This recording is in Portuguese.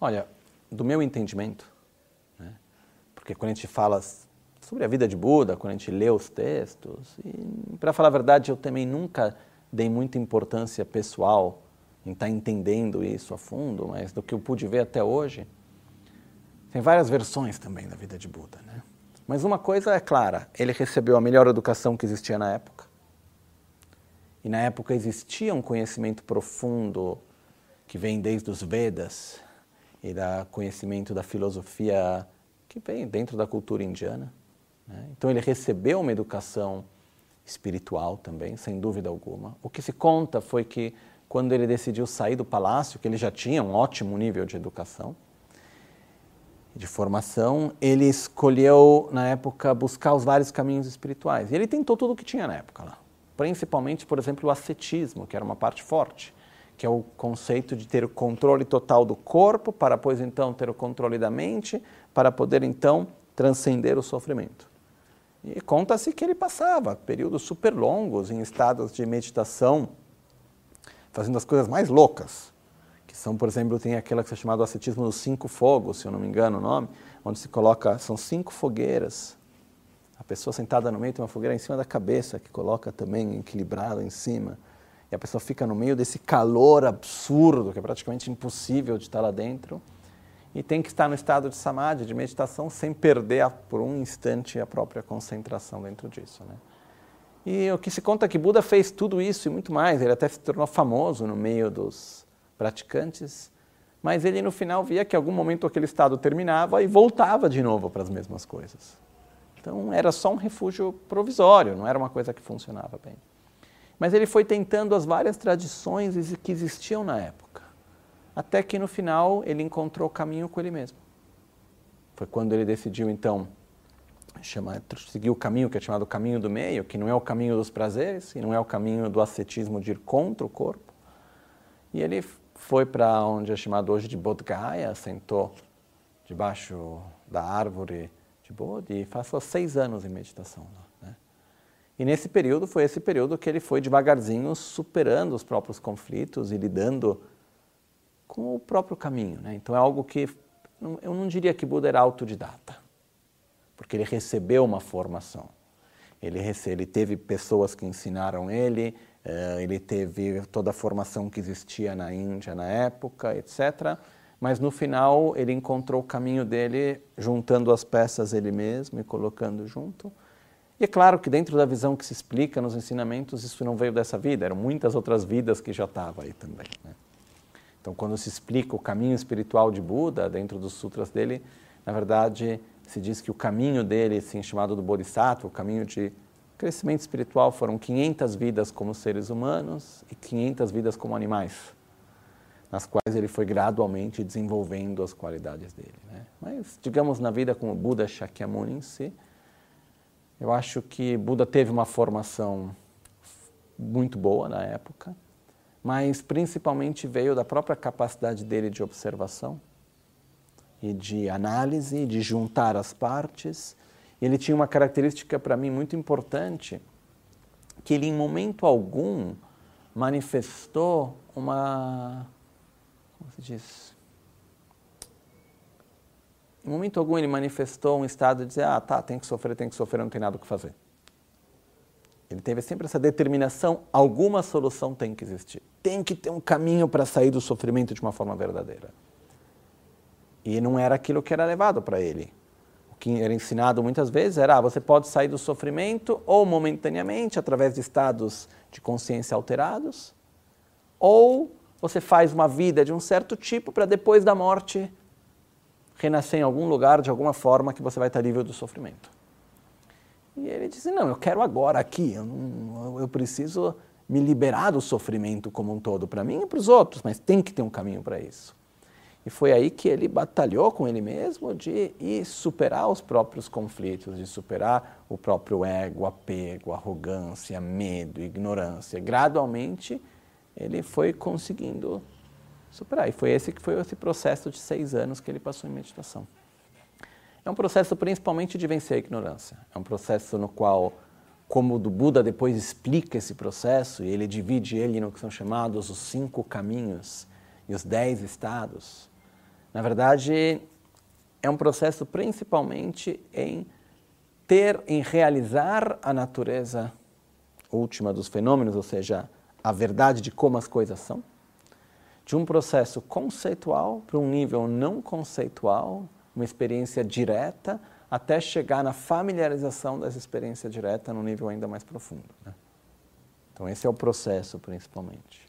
Olha, do meu entendimento, né, porque quando a gente fala sobre a vida de Buda, quando a gente lê os textos, e para falar a verdade, eu também nunca dei muita importância pessoal em estar tá entendendo isso a fundo, mas do que eu pude ver até hoje, tem várias versões também da vida de Buda. Né? Mas uma coisa é clara: ele recebeu a melhor educação que existia na época. E na época existia um conhecimento profundo que vem desde os Vedas e da conhecimento da filosofia que vem dentro da cultura indiana. Né? Então ele recebeu uma educação espiritual também, sem dúvida alguma. O que se conta foi que quando ele decidiu sair do palácio, que ele já tinha um ótimo nível de educação, de formação, ele escolheu, na época, buscar os vários caminhos espirituais. E ele tentou tudo o que tinha na época lá. Principalmente, por exemplo, o ascetismo, que era uma parte forte, que é o conceito de ter o controle total do corpo, para depois então ter o controle da mente, para poder então transcender o sofrimento. E conta-se que ele passava períodos super longos em estados de meditação, fazendo as coisas mais loucas que são, por exemplo, tem aquela que é chamada ascetismo dos cinco fogos, se eu não me engano o nome, onde se coloca, são cinco fogueiras. A pessoa sentada no meio tem uma fogueira em cima da cabeça, que coloca também equilibrada em cima. E a pessoa fica no meio desse calor absurdo, que é praticamente impossível de estar lá dentro. E tem que estar no estado de samadhi, de meditação, sem perder por um instante a própria concentração dentro disso. Né? E o que se conta é que Buda fez tudo isso e muito mais. Ele até se tornou famoso no meio dos praticantes, mas ele no final via que em algum momento aquele estado terminava e voltava de novo para as mesmas coisas. Então era só um refúgio provisório, não era uma coisa que funcionava bem. Mas ele foi tentando as várias tradições que existiam na época, até que no final ele encontrou o caminho com ele mesmo. Foi quando ele decidiu então chamar, seguir o caminho que é chamado caminho do meio, que não é o caminho dos prazeres e não é o caminho do ascetismo de ir contra o corpo. E ele foi para onde é chamado hoje de Bodh Gaya, sentou debaixo da árvore de Bodhi e passou seis anos em meditação lá. E nesse período foi esse período que ele foi devagarzinho superando os próprios conflitos e lidando com o próprio caminho. Né? Então é algo que eu não diria que Buda era autodidata, porque ele recebeu uma formação. Ele, ele teve pessoas que ensinaram ele, eh, ele teve toda a formação que existia na Índia na época, etc. Mas no final ele encontrou o caminho dele juntando as peças ele mesmo e colocando junto. E é claro que dentro da visão que se explica nos ensinamentos, isso não veio dessa vida, eram muitas outras vidas que já estavam aí também. Né? Então, quando se explica o caminho espiritual de Buda, dentro dos sutras dele, na verdade, se diz que o caminho dele, assim, chamado do Bodhisattva, o caminho de crescimento espiritual foram 500 vidas como seres humanos e 500 vidas como animais, nas quais ele foi gradualmente desenvolvendo as qualidades dele. Né? Mas, digamos, na vida como Buda Shakyamuni em si, eu acho que Buda teve uma formação muito boa na época, mas principalmente veio da própria capacidade dele de observação e de análise, de juntar as partes ele tinha uma característica para mim muito importante, que ele em momento algum manifestou uma como se diz? Em momento algum ele manifestou um estado de dizer, ah, tá, tem que sofrer, tem que sofrer, não tem nada o que fazer. Ele teve sempre essa determinação, alguma solução tem que existir. Tem que ter um caminho para sair do sofrimento de uma forma verdadeira. E não era aquilo que era levado para ele que era ensinado muitas vezes era: ah, você pode sair do sofrimento ou momentaneamente, através de estados de consciência alterados, ou você faz uma vida de um certo tipo para depois da morte renascer em algum lugar de alguma forma que você vai estar livre do sofrimento. E ele disse: Não, eu quero agora, aqui, eu, não, eu preciso me liberar do sofrimento como um todo, para mim e para os outros, mas tem que ter um caminho para isso. E foi aí que ele batalhou com ele mesmo de ir superar os próprios conflitos, de superar o próprio ego, apego, arrogância, medo, ignorância. Gradualmente ele foi conseguindo superar. E foi esse que foi esse processo de seis anos que ele passou em meditação. É um processo principalmente de vencer a ignorância. É um processo no qual, como o Buda depois explica esse processo, e ele divide ele no que são chamados os cinco caminhos e os dez estados, Na verdade, é um processo principalmente em ter, em realizar a natureza última dos fenômenos, ou seja, a verdade de como as coisas são, de um processo conceitual para um nível não conceitual, uma experiência direta, até chegar na familiarização dessa experiência direta num nível ainda mais profundo. Né? Então, esse é o processo, principalmente.